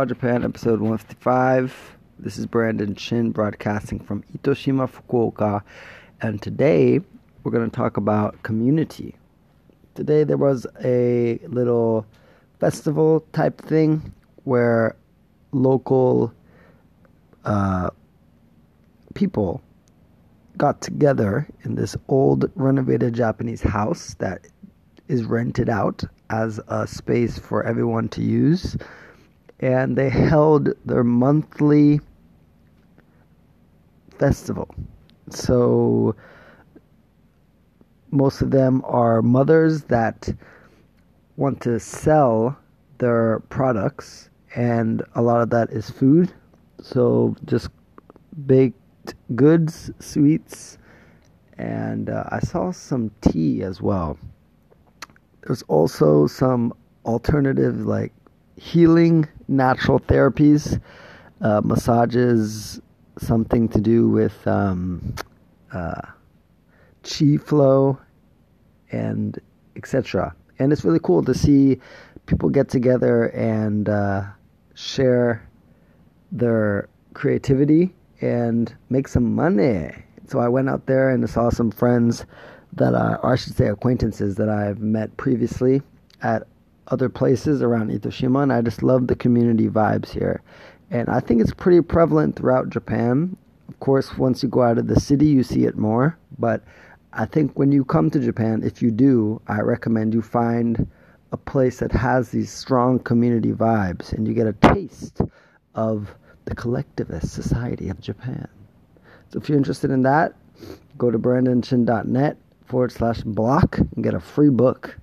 About Japan, episode 155. This is Brandon Chin broadcasting from Itoshima, Fukuoka, and today we're going to talk about community. Today there was a little festival type thing where local uh, people got together in this old renovated Japanese house that is rented out as a space for everyone to use. And they held their monthly festival. So most of them are mothers that want to sell their products, and a lot of that is food. So just baked goods, sweets, and uh, I saw some tea as well. There's also some alternative, like healing natural therapies, uh, massages, something to do with um, uh, chi flow, and etc. And it's really cool to see people get together and uh, share their creativity and make some money. So I went out there and saw some friends that or I should say acquaintances that I've met previously at other places around Itoshima, and I just love the community vibes here. And I think it's pretty prevalent throughout Japan. Of course, once you go out of the city, you see it more. But I think when you come to Japan, if you do, I recommend you find a place that has these strong community vibes and you get a taste of the collectivist society of Japan. So if you're interested in that, go to brandonchin.net forward slash block and get a free book.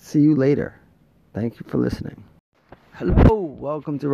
See you later. Thank you for listening. Hello, welcome to